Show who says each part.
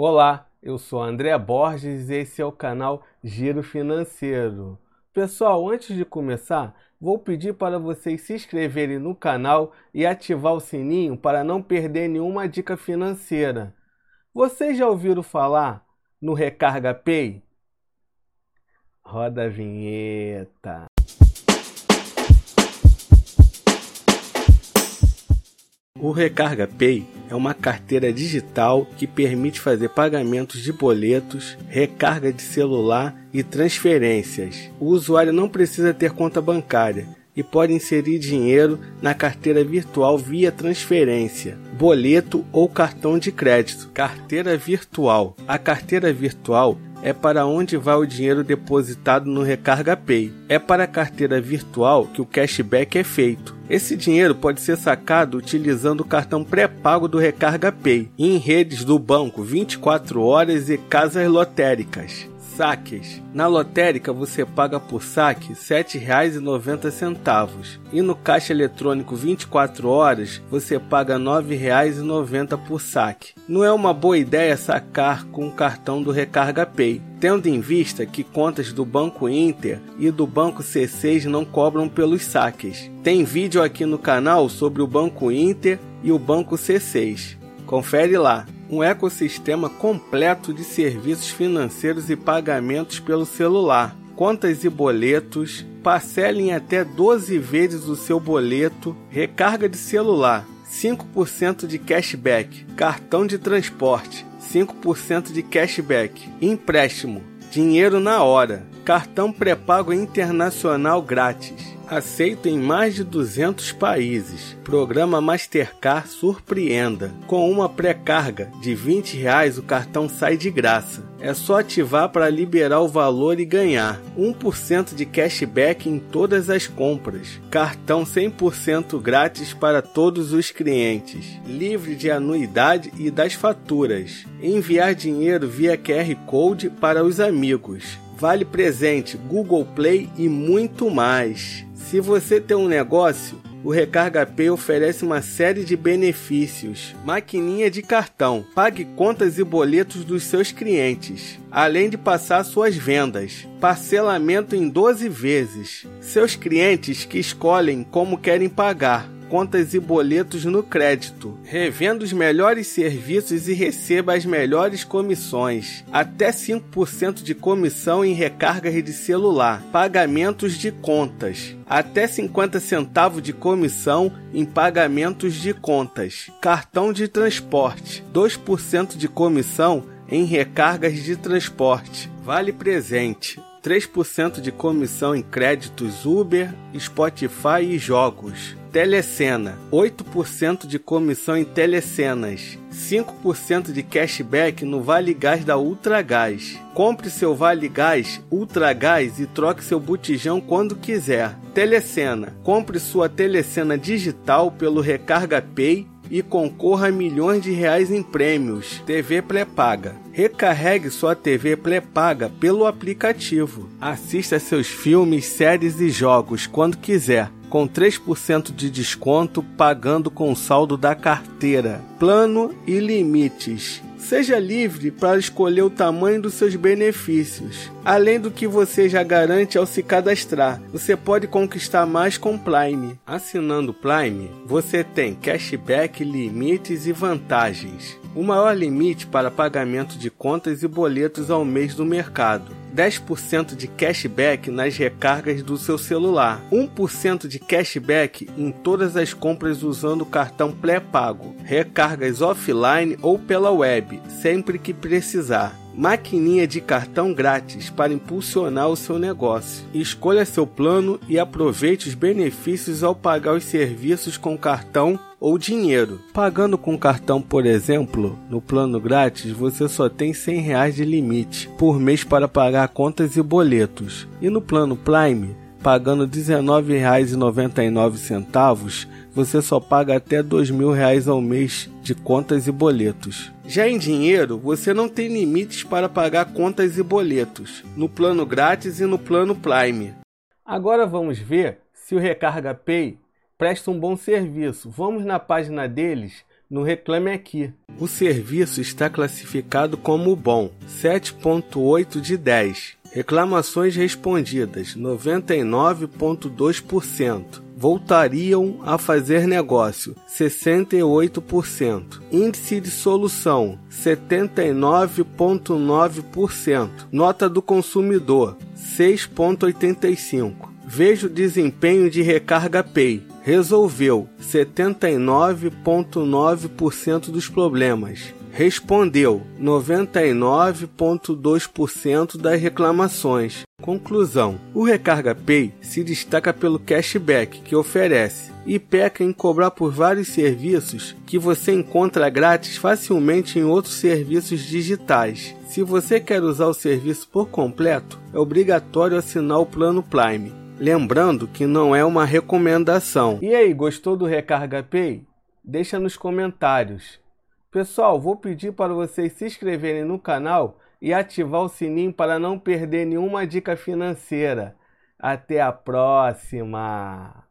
Speaker 1: Olá, eu sou André Borges e esse é o canal Giro Financeiro. Pessoal, antes de começar, vou pedir para vocês se inscreverem no canal e ativar o sininho para não perder nenhuma dica financeira. Vocês já ouviram falar no Recarga Pay? Roda a vinheta. O Recarga Pay é uma carteira digital que permite fazer pagamentos de boletos, recarga de celular e transferências. O usuário não precisa ter conta bancária e pode inserir dinheiro na carteira virtual via transferência, boleto ou cartão de crédito. Carteira virtual. A carteira virtual é para onde vai o dinheiro depositado no Recarga Pay. É para a carteira virtual que o cashback é feito. Esse dinheiro pode ser sacado utilizando o cartão pré-pago do Recarga Pay em redes do banco 24 horas e casas lotéricas saques. Na lotérica você paga por saque R$ 7,90 e no caixa eletrônico 24 horas você paga R$ 9,90 por saque. Não é uma boa ideia sacar com o cartão do Recarga Pay, tendo em vista que contas do Banco Inter e do Banco C6 não cobram pelos saques. Tem vídeo aqui no canal sobre o Banco Inter e o Banco C6. Confere lá um ecossistema completo de serviços financeiros e pagamentos pelo celular, contas e boletos, parcele em até 12 vezes o seu boleto, recarga de celular, 5% de cashback, cartão de transporte, 5% de cashback, empréstimo, dinheiro na hora, cartão pré-pago internacional grátis aceito em mais de 200 países. Programa Mastercard surpreenda. Com uma pré-carga de 20 reais, o cartão sai de graça. É só ativar para liberar o valor e ganhar 1% de cashback em todas as compras. Cartão 100% grátis para todos os clientes. Livre de anuidade e das faturas. Enviar dinheiro via QR Code para os amigos. Vale presente, Google Play e muito mais. Se você tem um negócio, o Recarga Pay oferece uma série de benefícios. Maquininha de cartão. Pague contas e boletos dos seus clientes, além de passar suas vendas. Parcelamento em 12 vezes. Seus clientes que escolhem como querem pagar contas e boletos no crédito. Revenda os melhores serviços e receba as melhores comissões. Até 5% de comissão em recargas de celular. Pagamentos de contas. Até 50 centavos de comissão em pagamentos de contas. Cartão de transporte. 2% de comissão em recargas de transporte. Vale presente. 3% de comissão em créditos Uber, Spotify e jogos. Telecena, 8% de comissão em telecenas, 5% de cashback no Vale Gás da Ultragás. Compre seu Vale Gás Ultragás e troque seu botijão quando quiser. Telecena, compre sua telecena digital pelo Recarga Pay e concorra a milhões de reais em prêmios. TV pré-paga. Recarregue sua TV pré-paga pelo aplicativo. Assista seus filmes, séries e jogos quando quiser com 3% de desconto pagando com saldo da carteira. Plano e limites. Seja livre para escolher o tamanho dos seus benefícios. Além do que você já garante ao se cadastrar, você pode conquistar mais com Prime. Assinando Prime, você tem cashback, limites e vantagens. O maior limite para pagamento de contas e boletos ao mês do mercado 10% de cashback nas recargas do seu celular, 1% de cashback em todas as compras usando o cartão pré-pago, recargas offline ou pela web, sempre que precisar maquininha de cartão grátis para impulsionar o seu negócio. Escolha seu plano e aproveite os benefícios ao pagar os serviços com cartão ou dinheiro. Pagando com cartão, por exemplo, no plano grátis você só tem 100 reais de limite por mês para pagar contas e boletos. E no plano Prime, pagando R$ 19,99 você só paga até mil reais ao mês de contas e boletos. Já em dinheiro, você não tem limites para pagar contas e boletos, no plano grátis e no plano Prime. Agora vamos ver se o Recarga Pay presta um bom serviço. Vamos na página deles no Reclame Aqui. O serviço está classificado como bom, 7.8 de 10. Reclamações respondidas, 99.2% voltariam a fazer negócio, 68%. Índice de solução, 79,9%. Nota do consumidor, 6,85%. Veja o desempenho de Recarga Pay. Resolveu 79,9% dos problemas respondeu 99,2% das reclamações. Conclusão: o Recarga Pay se destaca pelo cashback que oferece e peca em cobrar por vários serviços que você encontra grátis facilmente em outros serviços digitais. Se você quer usar o serviço por completo, é obrigatório assinar o plano Prime. Lembrando que não é uma recomendação. E aí, gostou do Recarga Pay? Deixa nos comentários. Pessoal, vou pedir para vocês se inscreverem no canal e ativar o sininho para não perder nenhuma dica financeira. Até a próxima!